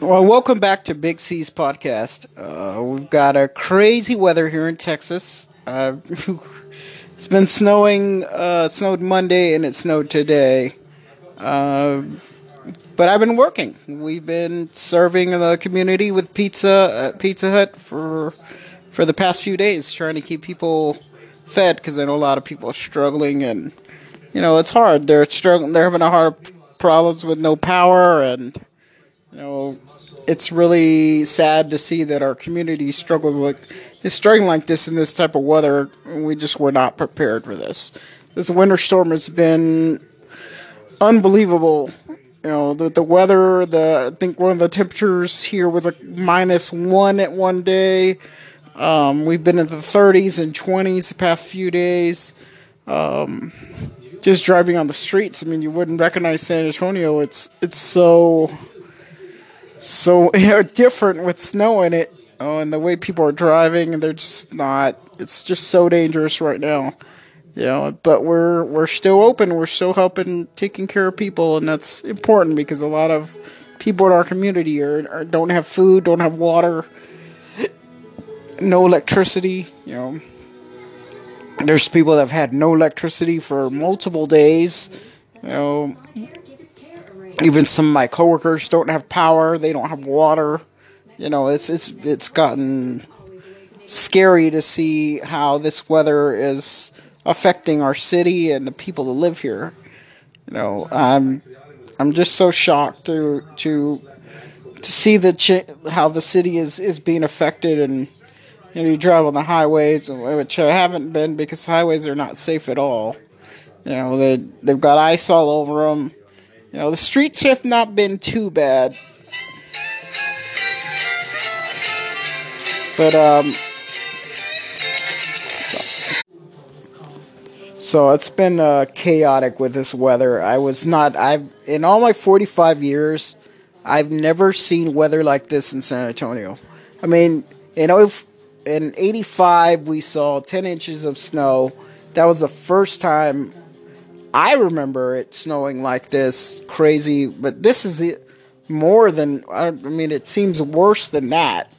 Well, welcome back to Big C's podcast. Uh, we've got a crazy weather here in Texas. Uh, it's been snowing. Uh, it snowed Monday and it snowed today. Uh, but I've been working. We've been serving the community with pizza at Pizza Hut for for the past few days, trying to keep people fed because I know a lot of people are struggling, and you know it's hard. They're struggling. They're having a hard problems with no power, and you know it's really sad to see that our community struggles like is struggling like this in this type of weather. We just were not prepared for this. This winter storm has been unbelievable. You know the the weather. The I think one of the temperatures here was like minus one at one day. Um, we've been in the 30s and 20s the past few days. Um, just driving on the streets, I mean, you wouldn't recognize San Antonio. It's it's so so you know, different with snow in it, oh, and the way people are driving, and they're just not. It's just so dangerous right now, you know. But we're we're still open. We're still helping, taking care of people, and that's important because a lot of people in our community are, are don't have food, don't have water no electricity. You know, there's people that have had no electricity for multiple days. You know, even some of my coworkers don't have power. They don't have water. You know, it's it's it's gotten scary to see how this weather is affecting our city and the people that live here. You know, I'm I'm just so shocked to to to see the ch- how the city is is being affected and you know, you drive on the highways, which I haven't been because highways are not safe at all. You know, they they've got ice all over them. You know, the streets have not been too bad, but um, so it's been uh, chaotic with this weather. I was not. I've in all my forty-five years, I've never seen weather like this in San Antonio. I mean, you know, if in 85 we saw 10 inches of snow. That was the first time i remember it snowing like this crazy but this is it more than i mean it seems worse than that.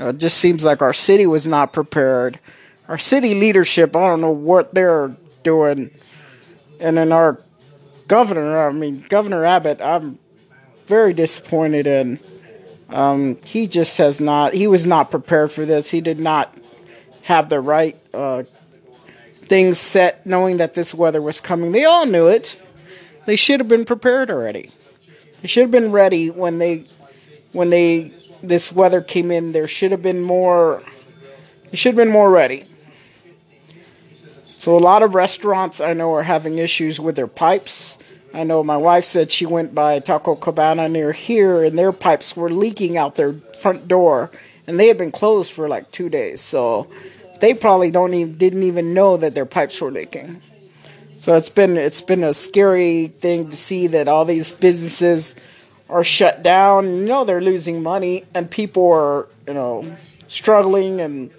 Uh, it just seems like our city was not prepared. Our city leadership i don't know what they're doing. And then our governor i mean governor abbott i'm very disappointed in um, he just has not. He was not prepared for this. He did not have the right uh, things set, knowing that this weather was coming. They all knew it. They should have been prepared already. They should have been ready when they when they this weather came in. There should have been more. They should have been more ready. So a lot of restaurants I know are having issues with their pipes. I know my wife said she went by Taco Cabana near here and their pipes were leaking out their front door and they had been closed for like 2 days. So they probably don't even didn't even know that their pipes were leaking. So it's been it's been a scary thing to see that all these businesses are shut down. You know they're losing money and people are, you know, struggling and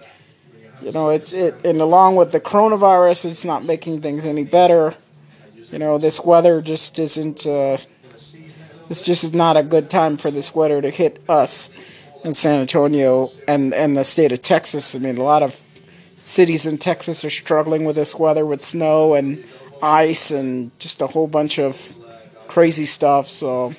you know, it's it and along with the coronavirus it's not making things any better you know, this weather just isn't. Uh, this just is not a good time for this weather to hit us in San Antonio and and the state of Texas. I mean, a lot of cities in Texas are struggling with this weather, with snow and ice and just a whole bunch of crazy stuff. So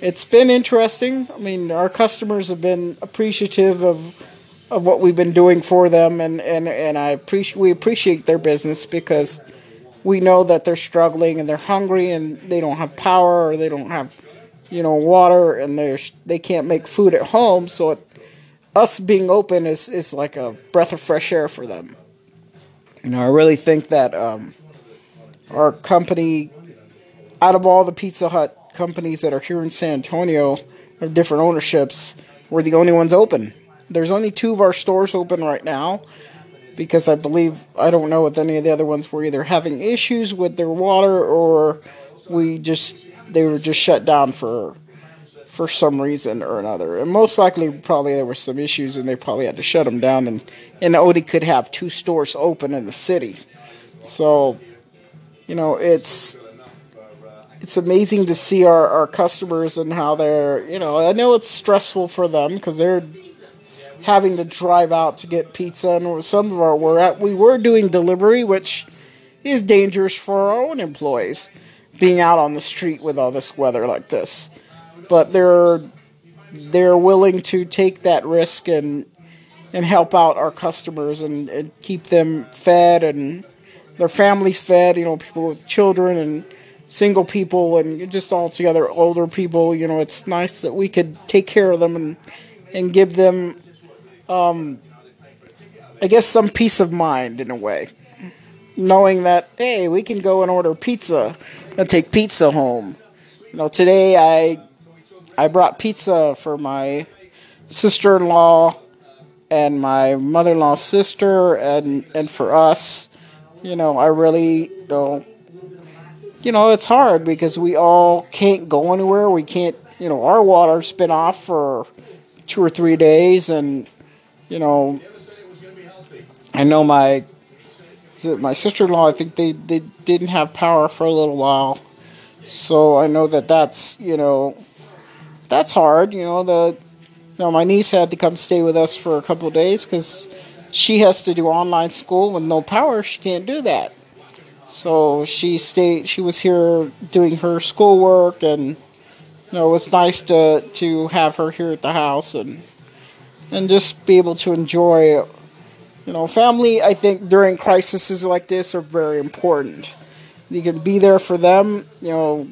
it's been interesting. I mean, our customers have been appreciative of of what we've been doing for them, and and and I appreciate we appreciate their business because we know that they're struggling and they're hungry and they don't have power or they don't have you know water and they they can't make food at home. So it, us being open is is like a breath of fresh air for them. You know i really think that um, our company out of all the pizza hut companies that are here in san antonio of different ownerships we're the only ones open. There's only two of our stores open right now because I believe I don't know if any of the other ones were either having issues with their water or we just they were just shut down for for some reason or another. And most likely probably there were some issues and they probably had to shut them down and and Odie could have two stores open in the city. So, you know, it's it's amazing to see our, our customers and how they're, you know, I know it's stressful for them because they're having to drive out to get pizza, and some of our we're at we were doing delivery, which is dangerous for our own employees being out on the street with all this weather like this. But they're they're willing to take that risk and and help out our customers and, and keep them fed and their families fed. You know, people with children and single people and just all together older people. You know, it's nice that we could take care of them and and give them um, I guess some peace of mind in a way, knowing that hey, we can go and order pizza and take pizza home. You know, today I I brought pizza for my sister-in-law and my mother-in-law's sister and and for us. You know, I really don't. you know, it's hard because we all can't go anywhere. We can't, you know, our water's been off for two or three days and you know, I know my my sister-in-law. I think they they didn't have power for a little while, so I know that that's you know that's hard. You know the you know my niece had to come stay with us for a couple of days because she has to do online school with no power. She can't do that. So she stayed. She was here doing her schoolwork, and you know it was nice to to have her here at the house and and just be able to enjoy you know family i think during crises like this are very important. You can be there for them you know.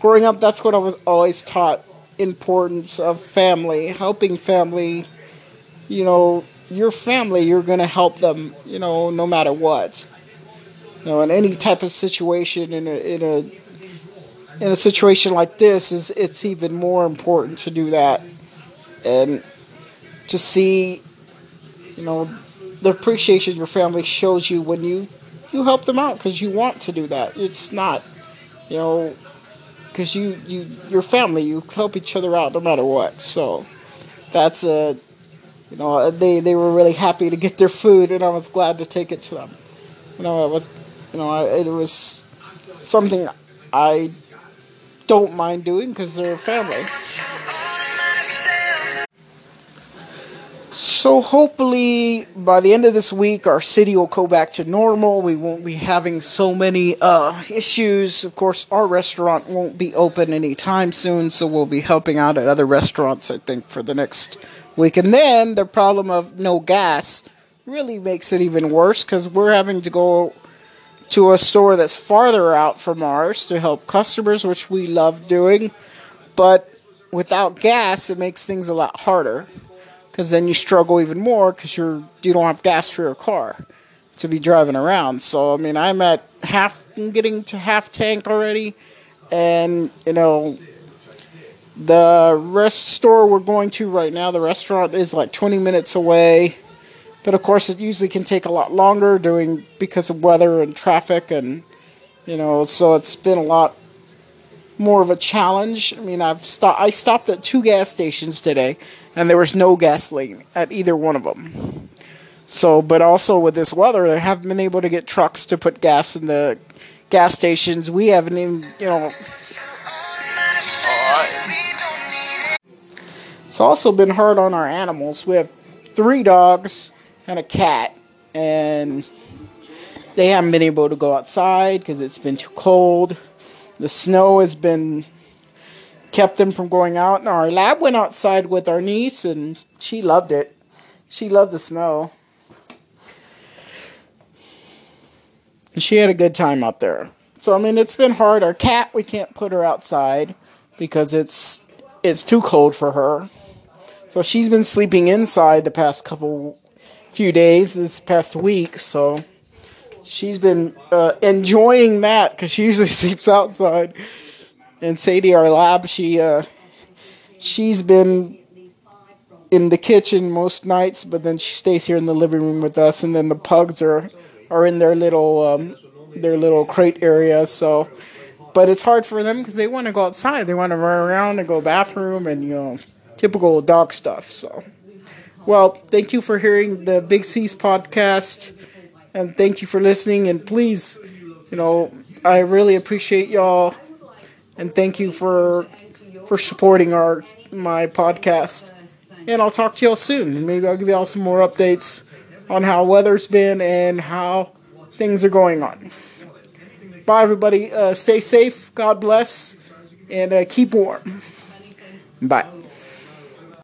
Growing up that's what i was always taught importance of family helping family. You know your family you're going to help them you know no matter what. You know in any type of situation in a in a in a situation like this is it's even more important to do that. And to see, you know, the appreciation your family shows you when you you help them out because you want to do that. It's not, you know, because you you your family you help each other out no matter what. So that's a, you know, uh, they they were really happy to get their food, and I was glad to take it to them. You know, it was, you know, it was something I don't mind doing because they're a family. So hopefully by the end of this week, our city will go back to normal. We won't be having so many uh, issues. Of course, our restaurant won't be open anytime soon, so we'll be helping out at other restaurants, I think, for the next week. And then the problem of no gas really makes it even worse because we're having to go to a store that's farther out from ours to help customers, which we love doing. But without gas, it makes things a lot harder because then you struggle even more because you're you don't have gas for your car to be driving around. So I mean, I'm at half, I'm getting to half tank already, and you know, the rest store we're going to right now, the restaurant is like 20 minutes away, but of course it usually can take a lot longer doing because of weather and traffic and you know, so it's been a lot more of a challenge. I mean, I've stopped. I stopped at two gas stations today, and there was no gasoline at either one of them. So, but also with this weather, they haven't been able to get trucks to put gas in the gas stations. We haven't even, you know. It's also been hard on our animals. We have three dogs and a cat, and they haven't been able to go outside because it's been too cold. The snow has been kept them from going out. And our lab went outside with our niece, and she loved it. She loved the snow. And she had a good time out there. So I mean, it's been hard. Our cat, we can't put her outside because it's it's too cold for her. So she's been sleeping inside the past couple few days, this past week. So she's been uh, enjoying that because she usually sleeps outside. And Sadie, our lab, she uh, she's been in the kitchen most nights, but then she stays here in the living room with us. And then the pugs are are in their little um, their little crate area. So, but it's hard for them because they want to go outside. They want to run around and go bathroom and you know typical dog stuff. So, well, thank you for hearing the Big C's podcast and thank you for listening. And please, you know, I really appreciate y'all and thank you for for supporting our my podcast. And I'll talk to y'all soon. Maybe I'll give y'all some more updates on how weather's been and how things are going on. Bye, everybody. Uh, stay safe. God bless, and uh, keep warm. Bye.